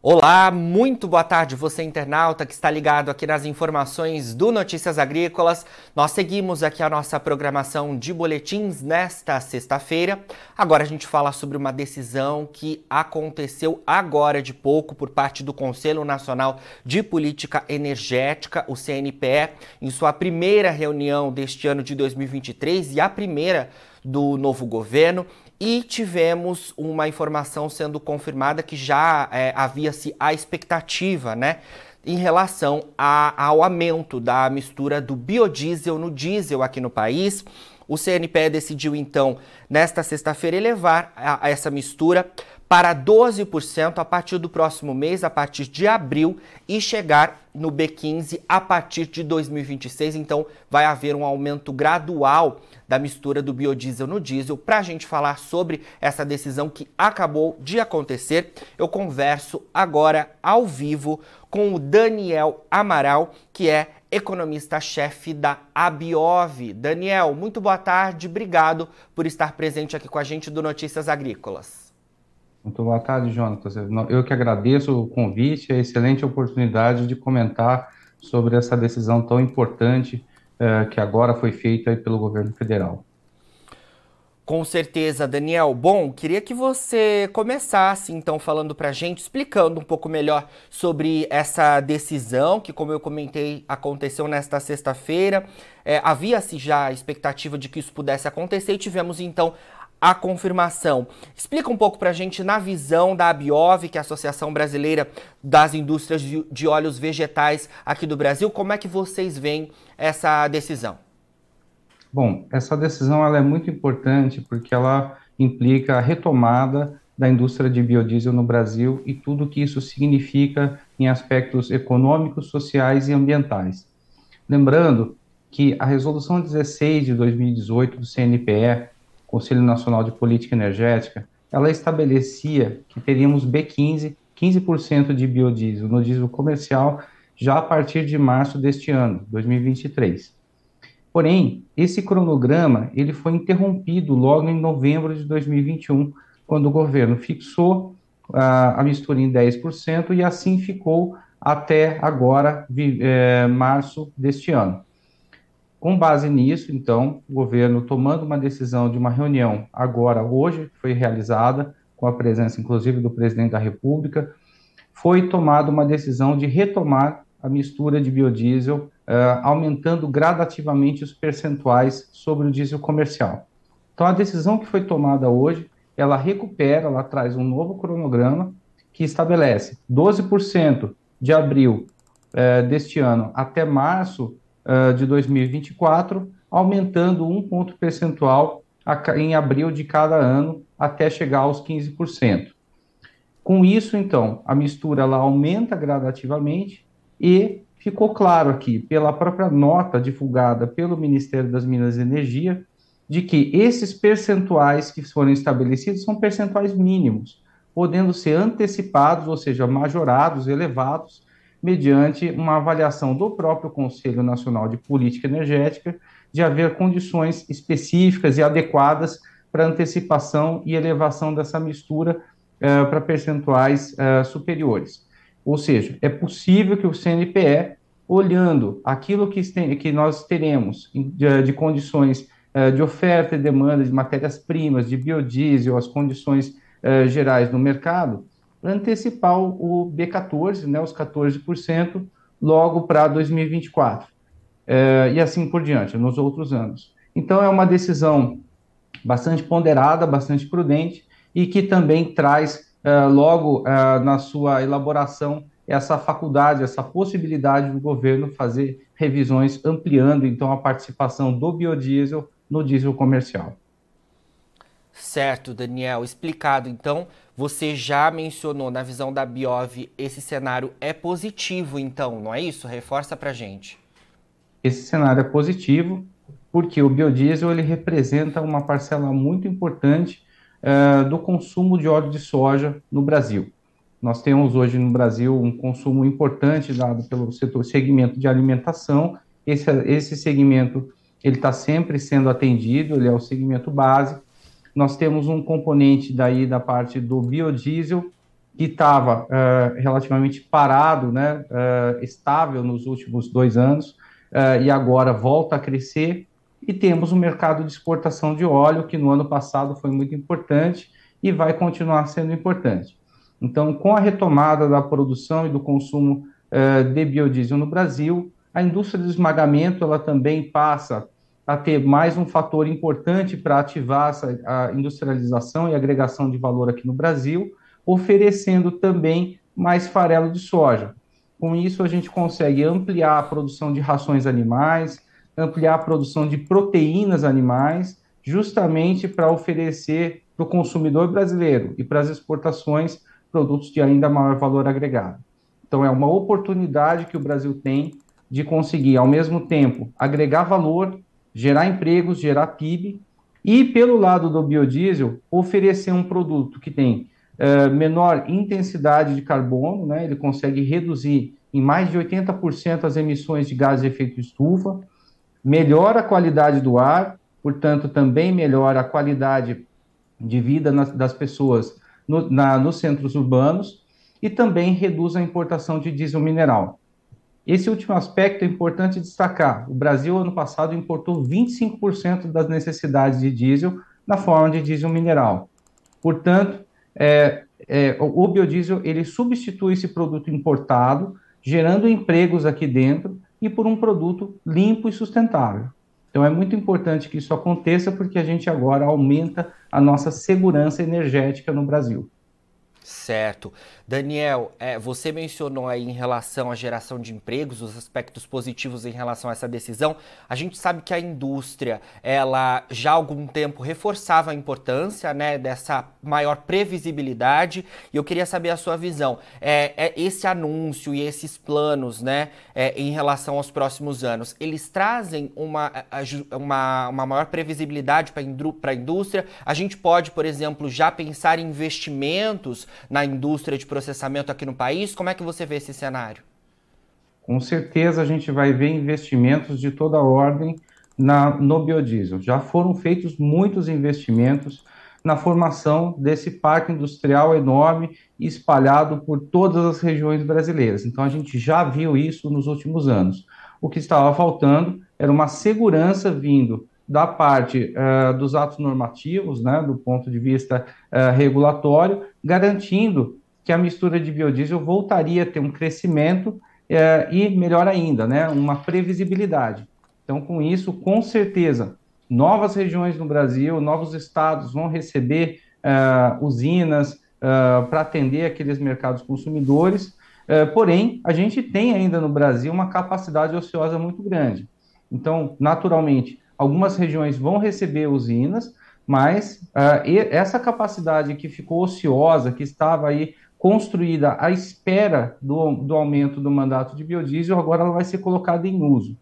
Olá, muito boa tarde, você internauta que está ligado aqui nas informações do Notícias Agrícolas. Nós seguimos aqui a nossa programação de boletins nesta sexta-feira. Agora a gente fala sobre uma decisão que aconteceu agora de pouco por parte do Conselho Nacional de Política Energética, o CNPE, em sua primeira reunião deste ano de 2023 e a primeira do novo governo e tivemos uma informação sendo confirmada que já é, havia-se a expectativa, né? Em relação a, ao aumento da mistura do biodiesel no diesel aqui no país. O CNPE decidiu, então, nesta sexta-feira, elevar a, a essa mistura para 12% a partir do próximo mês, a partir de abril, e chegar no B15 a partir de 2026. Então, vai haver um aumento gradual da mistura do biodiesel no diesel. Para a gente falar sobre essa decisão que acabou de acontecer, eu converso agora ao vivo com o Daniel Amaral, que é economista-chefe da Abiov. Daniel, muito boa tarde, obrigado por estar presente aqui com a gente do Notícias Agrícolas. Muito boa tarde, Jonatas. Eu que agradeço o convite, a excelente oportunidade de comentar sobre essa decisão tão importante uh, que agora foi feita pelo governo federal. Com certeza, Daniel. Bom, queria que você começasse então falando para a gente, explicando um pouco melhor sobre essa decisão que, como eu comentei, aconteceu nesta sexta-feira. É, Havia-se já a expectativa de que isso pudesse acontecer e tivemos então a confirmação. Explica um pouco para a gente, na visão da ABIOV, que é a Associação Brasileira das Indústrias de Óleos Vegetais aqui do Brasil, como é que vocês veem essa decisão? Bom, essa decisão ela é muito importante porque ela implica a retomada da indústria de biodiesel no Brasil e tudo o que isso significa em aspectos econômicos, sociais e ambientais. Lembrando que a resolução 16 de 2018 do CNPE Conselho Nacional de Política Energética, ela estabelecia que teríamos B15, 15% de biodiesel no diesel comercial já a partir de março deste ano, 2023. Porém, esse cronograma ele foi interrompido logo em novembro de 2021, quando o governo fixou a, a mistura em 10% e assim ficou até agora, é, março deste ano. Com base nisso, então, o governo tomando uma decisão de uma reunião agora, hoje, foi realizada, com a presença inclusive do presidente da República, foi tomada uma decisão de retomar a mistura de biodiesel, uh, aumentando gradativamente os percentuais sobre o diesel comercial. Então, a decisão que foi tomada hoje, ela recupera, ela traz um novo cronograma que estabelece 12% de abril uh, deste ano até março uh, de 2024, aumentando um ponto percentual a, em abril de cada ano até chegar aos 15%. Com isso, então, a mistura ela aumenta gradativamente e ficou claro aqui, pela própria nota divulgada pelo Ministério das Minas e Energia, de que esses percentuais que foram estabelecidos são percentuais mínimos, podendo ser antecipados, ou seja, majorados, elevados, mediante uma avaliação do próprio Conselho Nacional de Política Energética, de haver condições específicas e adequadas para antecipação e elevação dessa mistura uh, para percentuais uh, superiores. Ou seja, é possível que o CNPE, olhando aquilo que, tem, que nós teremos de, de condições uh, de oferta e demanda de matérias-primas, de biodiesel, as condições gerais no mercado, antecipar o B14, né, os 14%, logo para 2024. É, e assim por diante, nos outros anos. Então, é uma decisão bastante ponderada, bastante prudente e que também traz, é, logo é, na sua elaboração, essa faculdade, essa possibilidade do governo fazer revisões ampliando, então, a participação do biodiesel no diesel comercial. Certo, Daniel. Explicado. Então, você já mencionou na visão da Biov, esse cenário é positivo, então, não é isso? Reforça para gente. Esse cenário é positivo porque o biodiesel ele representa uma parcela muito importante uh, do consumo de óleo de soja no Brasil. Nós temos hoje no Brasil um consumo importante dado pelo setor segmento de alimentação. Esse, esse segmento ele está sempre sendo atendido, ele é o segmento básico nós temos um componente daí da parte do biodiesel, que estava uh, relativamente parado, né, uh, estável nos últimos dois anos, uh, e agora volta a crescer. E temos o um mercado de exportação de óleo, que no ano passado foi muito importante e vai continuar sendo importante. Então, com a retomada da produção e do consumo de biodiesel no Brasil, a indústria de esmagamento ela também passa a ter mais um fator importante para ativar essa, a industrialização e agregação de valor aqui no Brasil, oferecendo também mais farelo de soja. Com isso, a gente consegue ampliar a produção de rações animais, ampliar a produção de proteínas animais, justamente para oferecer para o consumidor brasileiro e para as exportações produtos de ainda maior valor agregado. Então, é uma oportunidade que o Brasil tem de conseguir, ao mesmo tempo, agregar valor, gerar empregos, gerar PIB, e, pelo lado do biodiesel, oferecer um produto que tem uh, menor intensidade de carbono, né? ele consegue reduzir em mais de 80% as emissões de gases de efeito estufa, melhora a qualidade do ar, portanto, também melhora a qualidade de vida nas, das pessoas no, na, nos centros urbanos e também reduz a importação de diesel mineral. Esse último aspecto é importante destacar. O Brasil, ano passado, importou 25% das necessidades de diesel na forma de diesel mineral. Portanto, é, é, o biodiesel ele substitui esse produto importado, gerando empregos aqui dentro e por um produto limpo e sustentável. Então é muito importante que isso aconteça porque a gente agora aumenta a nossa segurança energética no Brasil. Certo. Daniel, é, você mencionou aí em relação à geração de empregos, os aspectos positivos em relação a essa decisão. A gente sabe que a indústria, ela já há algum tempo reforçava a importância né, dessa maior previsibilidade e eu queria saber a sua visão. É, é esse anúncio e esses planos né, é, em relação aos próximos anos, eles trazem uma, uma, uma maior previsibilidade para a indústria? A gente pode, por exemplo, já pensar em investimentos na indústria de processamento aqui no país? Como é que você vê esse cenário? Com certeza a gente vai ver investimentos de toda ordem na, no biodiesel. Já foram feitos muitos investimentos na formação desse parque industrial enorme espalhado por todas as regiões brasileiras. Então a gente já viu isso nos últimos anos. O que estava faltando era uma segurança vindo da parte uh, dos atos normativos, né, do ponto de vista uh, regulatório, garantindo que a mistura de biodiesel voltaria a ter um crescimento é, e, melhor ainda, né, uma previsibilidade. Então, com isso, com certeza, novas regiões no Brasil, novos estados vão receber uh, usinas uh, para atender aqueles mercados consumidores. Uh, porém, a gente tem ainda no Brasil uma capacidade ociosa muito grande. Então, naturalmente, algumas regiões vão receber usinas, mas essa capacidade que ficou ociosa, que estava aí construída à espera do, do aumento do mandato de biodiesel, agora ela vai ser colocada em uso.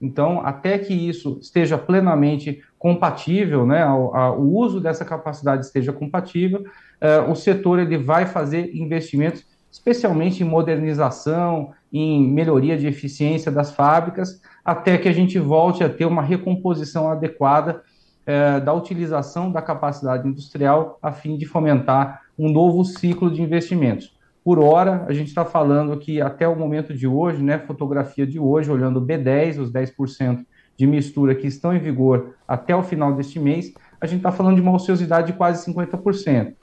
Então, até que isso esteja plenamente compatível, né, ao, ao, o uso dessa capacidade esteja compatível, uh, o setor ele vai fazer investimentos, especialmente em modernização, em melhoria de eficiência das fábricas, até que a gente volte a ter uma recomposição adequada uh, da utilização da capacidade industrial, a fim de fomentar um novo ciclo de investimentos. Por hora, a gente está falando que até o momento de hoje, né, fotografia de hoje, olhando o B10, os 10% de mistura que estão em vigor até o final deste mês, a gente está falando de uma ociosidade de quase 50%.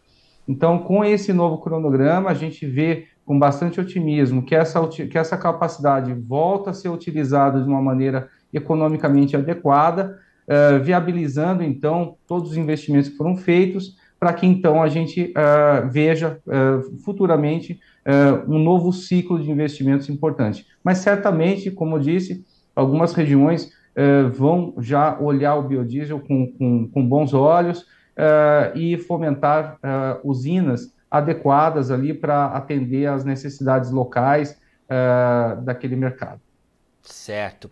Então, com esse novo cronograma, a gente vê com bastante otimismo que essa, que essa capacidade volta a ser utilizada de uma maneira economicamente adequada, uh, viabilizando, então, todos os investimentos que foram feitos para que então a gente uh, veja uh, futuramente um novo ciclo de investimentos importante. Mas certamente, como eu disse, algumas regiões vão já olhar o biodiesel com, com, com bons olhos e fomentar usinas adequadas ali para atender às necessidades locais daquele mercado. Certo.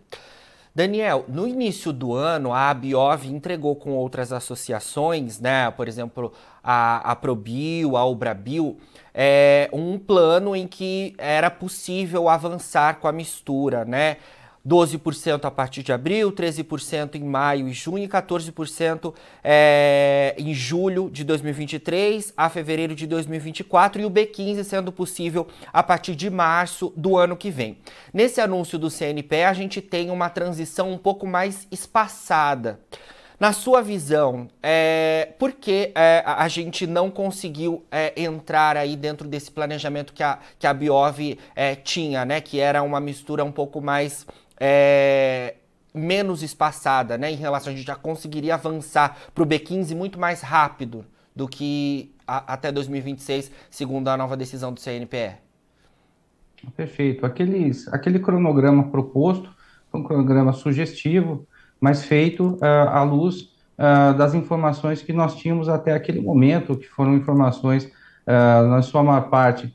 Daniel, no início do ano, a Abiov entregou com outras associações, né, por exemplo, a, a Probio, a Ubrabio, é, um plano em que era possível avançar com a mistura, né? 12% a partir de abril, 13% em maio e junho e 14% é, em julho de 2023 a fevereiro de 2024 e o B15 sendo possível a partir de março do ano que vem. Nesse anúncio do CNPE, a gente tem uma transição um pouco mais espaçada. Na sua visão, é, por que é, a gente não conseguiu é, entrar aí dentro desse planejamento que a, que a Biov é, tinha, né? Que era uma mistura um pouco mais é, menos espaçada, né? Em relação a gente já conseguiria avançar para o B15 muito mais rápido do que a, até 2026, segundo a nova decisão do CNPE. Perfeito. Aqueles, aquele cronograma proposto foi um cronograma sugestivo, mas feito uh, à luz uh, das informações que nós tínhamos até aquele momento, que foram informações, uh, na sua maior parte,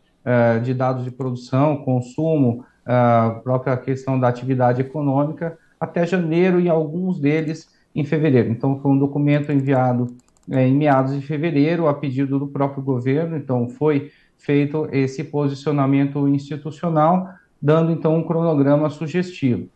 de dados de produção, consumo, a própria questão da atividade econômica, até janeiro e alguns deles em fevereiro. Então, foi um documento enviado em meados de fevereiro, a pedido do próprio governo, então foi feito esse posicionamento institucional, dando então um cronograma sugestivo.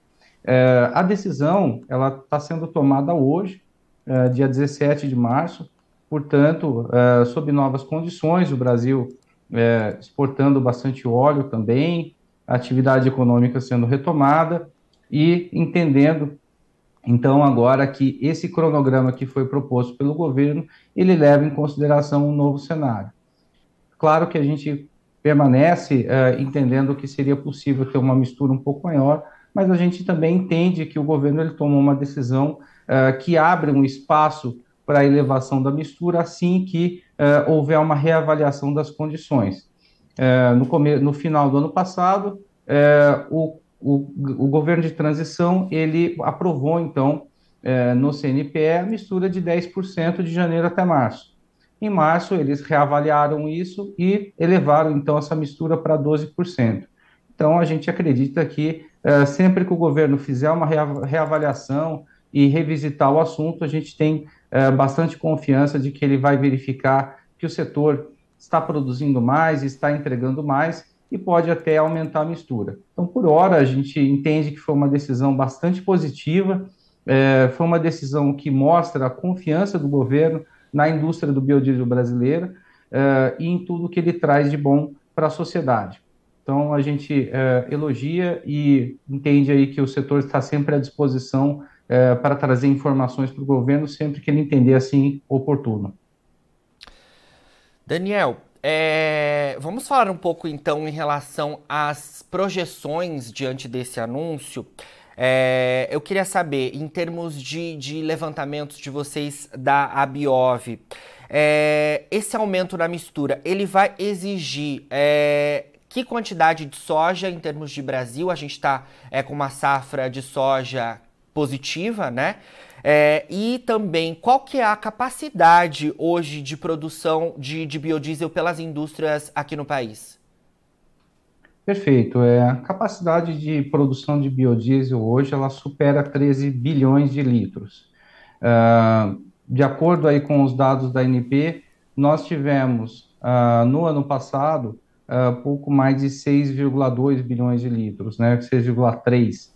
É, a decisão ela está sendo tomada hoje, é, dia 17 de março, portanto, é, sob novas condições, o Brasil é, exportando bastante óleo também, a atividade econômica sendo retomada e entendendo então agora que esse cronograma que foi proposto pelo governo ele leva em consideração um novo cenário. Claro que a gente permanece uh, entendendo que seria possível ter uma mistura um pouco maior mas a gente também entende que o governo ele tomou uma decisão uh, que abre um espaço para a elevação da mistura assim que uh, houver uma reavaliação das condições. Uh, no, no final do ano passado, o, o, o, governo de transição ele aprovou então no CNPE a mistura de 10% de janeiro até março. Em março, eles reavaliaram isso e elevaram então essa mistura para 12%. Então, a gente acredita que uh, sempre que o governo fizer uma reavaliação e revisitar o assunto, a gente tem uh, bastante confiança de que ele vai verificar que o setor está produzindo mais, está entregando mais e pode até aumentar a mistura. Então, por hora, a gente entende que foi uma decisão bastante positiva, é, foi uma decisão que mostra a confiança do governo na indústria do biodiesel brasileira é, e em tudo que ele traz de bom para a sociedade. Então, a gente é, elogia e entende aí que o setor está sempre à disposição é, para trazer informações para o governo sempre que ele entender assim oportuno. Daniel, é, vamos falar um pouco então em relação às projeções diante desse anúncio. É, eu queria saber, em termos de, de levantamentos de vocês da Abiov, é, esse aumento na mistura, ele vai exigir é, que quantidade de soja em termos de Brasil? A gente está é, com uma safra de soja positiva, né? É, e também qual que é a capacidade hoje de produção de, de biodiesel pelas indústrias aqui no país? Perfeito. É, a capacidade de produção de biodiesel hoje ela supera 13 bilhões de litros. Uh, de acordo aí com os dados da ANP, nós tivemos uh, no ano passado uh, pouco mais de 6,2 bilhões de litros, né, 6,3.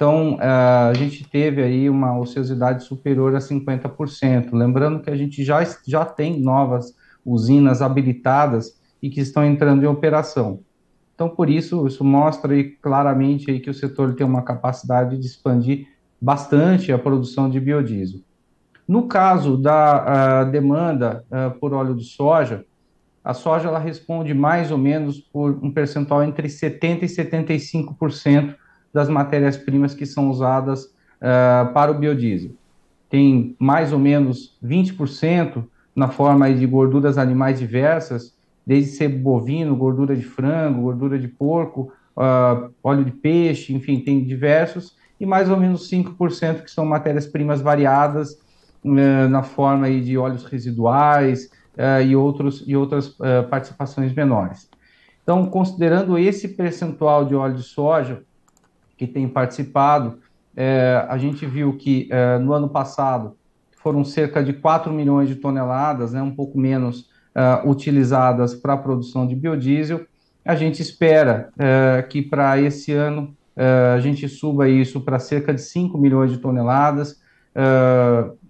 Então, uh, a gente teve aí uma ociosidade superior a 50%. Lembrando que a gente já, já tem novas usinas habilitadas e que estão entrando em operação. Então, por isso, isso mostra aí claramente aí que o setor tem uma capacidade de expandir bastante a produção de biodiesel. No caso da uh, demanda uh, por óleo de soja, a soja ela responde mais ou menos por um percentual entre 70% e 75% das matérias-primas que são usadas uh, para o biodiesel. Tem mais ou menos 20% na forma de gorduras animais diversas, desde ser bovino, gordura de frango, gordura de porco, uh, óleo de peixe, enfim, tem diversos, e mais ou menos 5% que são matérias-primas variadas uh, na forma aí de óleos residuais, uh, e, outros, e outras participações menores. Então, considerando esse percentual de óleo de soja que tem participado, uh, a gente viu que no ano passado foram cerca de 4 milhões de toneladas, né, um pouco menos utilizadas para a produção de biodiesel. A gente espera que para esse ano uh, a gente suba isso para cerca de 5 milhões de toneladas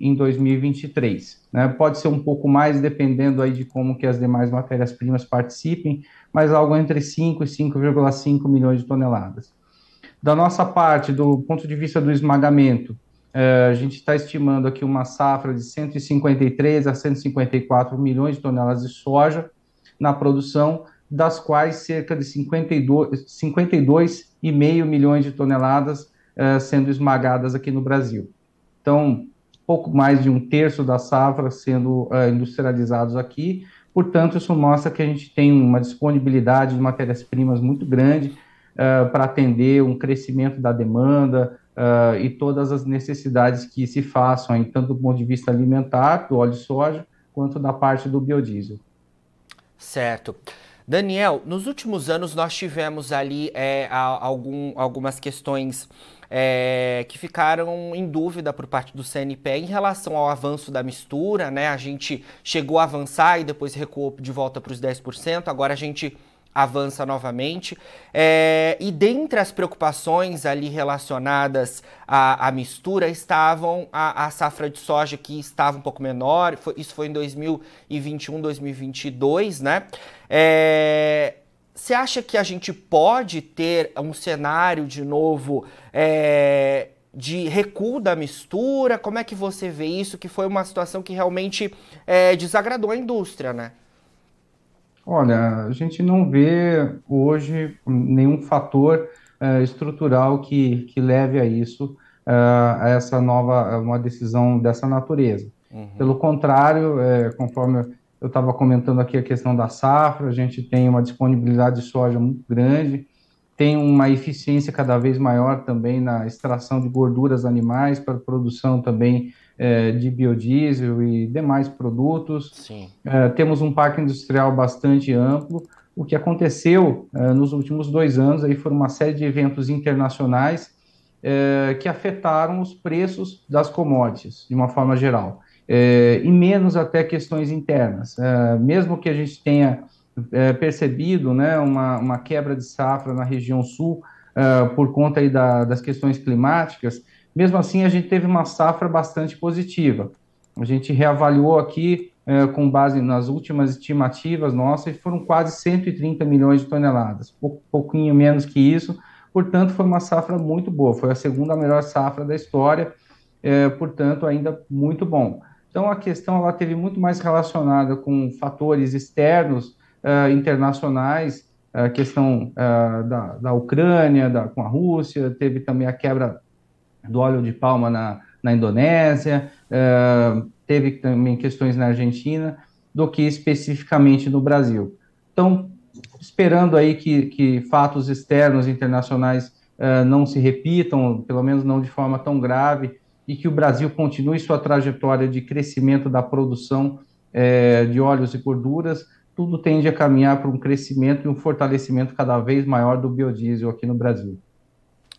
em 2023. Né? Pode ser um pouco mais, dependendo aí de como que as demais matérias-primas participem, mas algo entre 5 e 5,5 milhões de toneladas. Da nossa parte, do ponto de vista do esmagamento, uh, a gente está estimando aqui uma safra de 153 a 154 milhões de toneladas de soja na produção, das quais cerca de 52,5 52 milhões de toneladas uh, sendo esmagadas aqui no Brasil. Então, pouco mais de um terço da safra sendo uh, industrializados aqui. Portanto, isso mostra que a gente tem uma disponibilidade de matérias-primas muito grande uh, para atender um crescimento da demanda uh, e todas as necessidades que se façam, aí, tanto do ponto de vista alimentar, do óleo de soja, quanto da parte do biodiesel. Certo. Daniel, nos últimos anos nós tivemos ali é, algum, algumas questões é, que ficaram em dúvida por parte do CNPE em relação ao avanço da mistura, né? A gente chegou a avançar e depois recuou de volta para os 10%, agora a gente avança novamente. É, e dentre as preocupações ali relacionadas à, à mistura estavam a, a, safra de soja que estava um pouco menor, foi, isso foi em 2021, 2022, né? É, você acha que a gente pode ter um cenário de novo é, de recuo da mistura? Como é que você vê isso? Que foi uma situação que realmente é, desagradou a indústria, né? Olha, a gente não vê hoje nenhum fator é, estrutural que, que leve a isso, é, a essa nova, uma decisão dessa natureza. Uhum. Pelo contrário, é, conforme eu estava comentando aqui a questão da safra, a gente tem uma disponibilidade de soja muito grande, tem uma eficiência cada vez maior também na extração de gorduras animais para produção também é, de biodiesel e demais produtos. É, temos um parque industrial bastante amplo. O que aconteceu é, nos últimos dois anos aí foram uma série de eventos internacionais é, que afetaram os preços das commodities de uma forma geral é, e menos até questões internas. É, mesmo que a gente tenha percebido né, uma, uma, quebra de safra na região sul por conta aí da, das questões climáticas, mesmo assim a gente teve uma safra bastante positiva. A gente reavaliou aqui é, com base nas últimas estimativas nossas, foram quase 130 milhões de toneladas, um pouquinho menos que isso, portanto foi uma safra muito boa, foi a segunda melhor safra da história, é, portanto ainda muito bom. Então, a questão ela teve muito mais relacionada com fatores externos, uh, internacionais, a questão uh, da, da Ucrânia, da, com a Rússia, teve também a quebra do óleo de palma na, na Indonésia, uh, teve também questões na Argentina, do que especificamente no Brasil. Então, esperando aí que, que fatos externos internacionais não se repitam, pelo menos não de forma tão grave, e que o Brasil continue sua trajetória de crescimento da produção é, de óleos e gorduras, tudo tende a caminhar para um crescimento e um fortalecimento cada vez maior do biodiesel aqui no Brasil.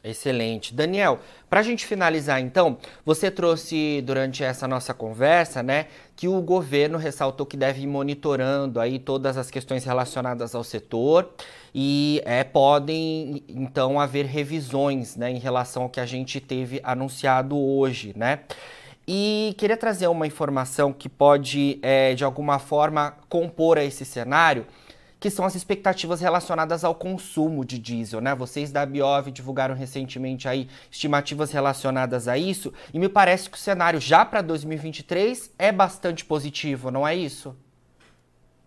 Excelente. Daniel, para a gente finalizar então, você trouxe durante essa nossa conversa, né, que o governo ressaltou que deve ir monitorando aí todas as questões relacionadas ao setor e é, podem então haver revisões, né, em relação ao que a gente teve anunciado hoje, né? E queria trazer uma informação que pode, é, de alguma forma, compor esse cenário, que são as expectativas relacionadas ao consumo de diesel, né? Vocês da Biov divulgaram recentemente aí estimativas relacionadas a isso, e me parece que o cenário já para 2023 é bastante positivo, não é isso?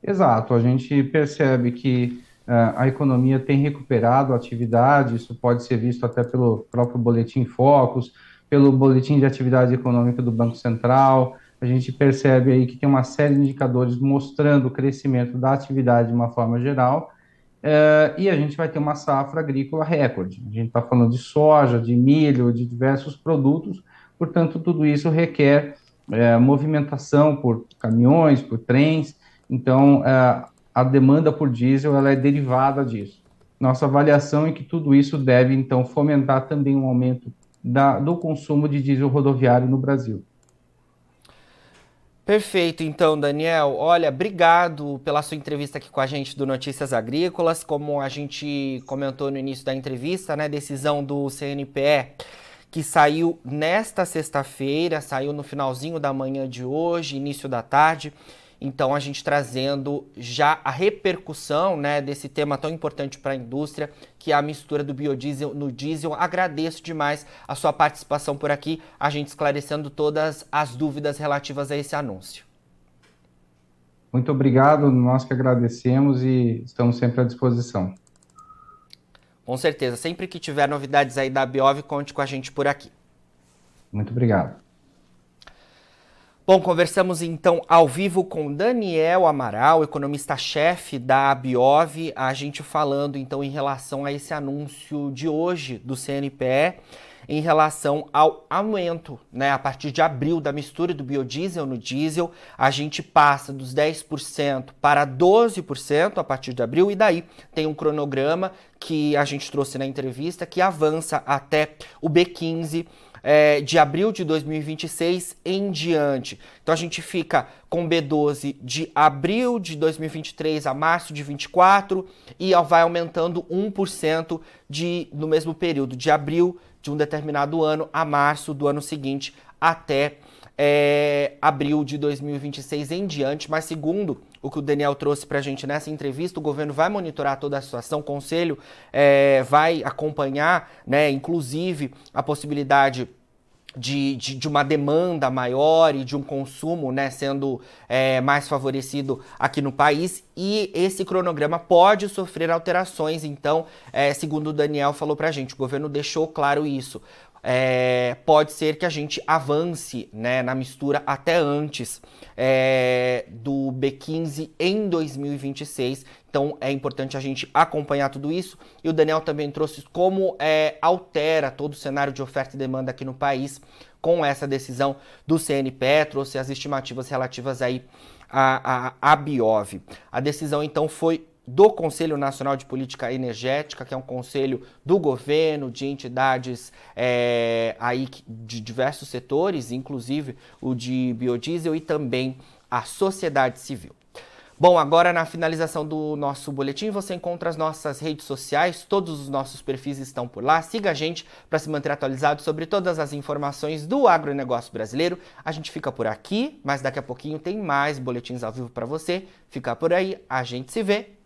Exato, a gente percebe que uh, a economia tem recuperado a atividade, isso pode ser visto até pelo próprio boletim Focus, pelo boletim de atividade econômica do Banco Central, a gente percebe aí que tem uma série de indicadores mostrando o crescimento da atividade de uma forma geral, é, e a gente vai ter uma safra agrícola recorde. A gente está falando de soja, de milho, de diversos produtos, portanto, tudo isso requer é, movimentação por caminhões, por trens, então é, a demanda por diesel ela é derivada disso. Nossa avaliação é que tudo isso deve, então, fomentar também um aumento da, do consumo de diesel rodoviário no Brasil. Perfeito, então, Daniel. Olha, obrigado pela sua entrevista aqui com a gente do Notícias Agrícolas. Como a gente comentou no início da entrevista, né, decisão do CNPE que saiu nesta sexta-feira, saiu no finalzinho da manhã de hoje, início da tarde. Então a gente trazendo já a repercussão, né, desse tema tão importante para a indústria, que é a mistura do biodiesel no diesel. Agradeço demais a sua participação por aqui, a gente esclarecendo todas as dúvidas relativas a esse anúncio. Muito obrigado, nós que agradecemos e estamos sempre à disposição. Com certeza, sempre que tiver novidades aí da Biov, conte com a gente por aqui. Muito obrigado. Bom, conversamos então ao vivo com Daniel Amaral, economista-chefe da Abiov, a gente falando então em relação a esse anúncio de hoje do CNPE em relação ao aumento, né? A partir de abril da mistura do biodiesel no diesel, a gente passa dos 10% para 12% a partir de abril e daí tem um cronograma que a gente trouxe na entrevista que avança até o B15 é, de abril de 2026 em diante. Então a gente fica com B12 de abril de 2023 a março de 24 e vai aumentando 1% de, no mesmo período, de abril de um determinado ano a março do ano seguinte até é, abril de 2026 em diante, mas segundo o que o Daniel trouxe para a gente nessa entrevista, o governo vai monitorar toda a situação, o conselho é, vai acompanhar, né, inclusive a possibilidade de, de, de, uma demanda maior e de um consumo né, sendo é, mais favorecido aqui no país. E esse cronograma pode sofrer alterações, então, é, segundo o Daniel falou para a gente, o governo deixou claro isso é, pode ser que a gente avance né, na mistura até antes é, do B15 em 2026. Então é importante a gente acompanhar tudo isso. E o Daniel também trouxe como é, altera todo o cenário de oferta e demanda aqui no país com essa decisão do CNPE, trouxe as estimativas relativas aí a, a, a Biov. A decisão então foi do Conselho Nacional de Política Energética, que é um conselho do governo, de entidades é, aí de diversos setores, inclusive o de biodiesel e também a sociedade civil. Bom, agora na finalização do nosso boletim você encontra as nossas redes sociais, todos os nossos perfis estão por lá. Siga a gente para se manter atualizado sobre todas as informações do agronegócio brasileiro. A gente fica por aqui, mas daqui a pouquinho tem mais boletins ao vivo para você. Fica por aí, a gente se vê.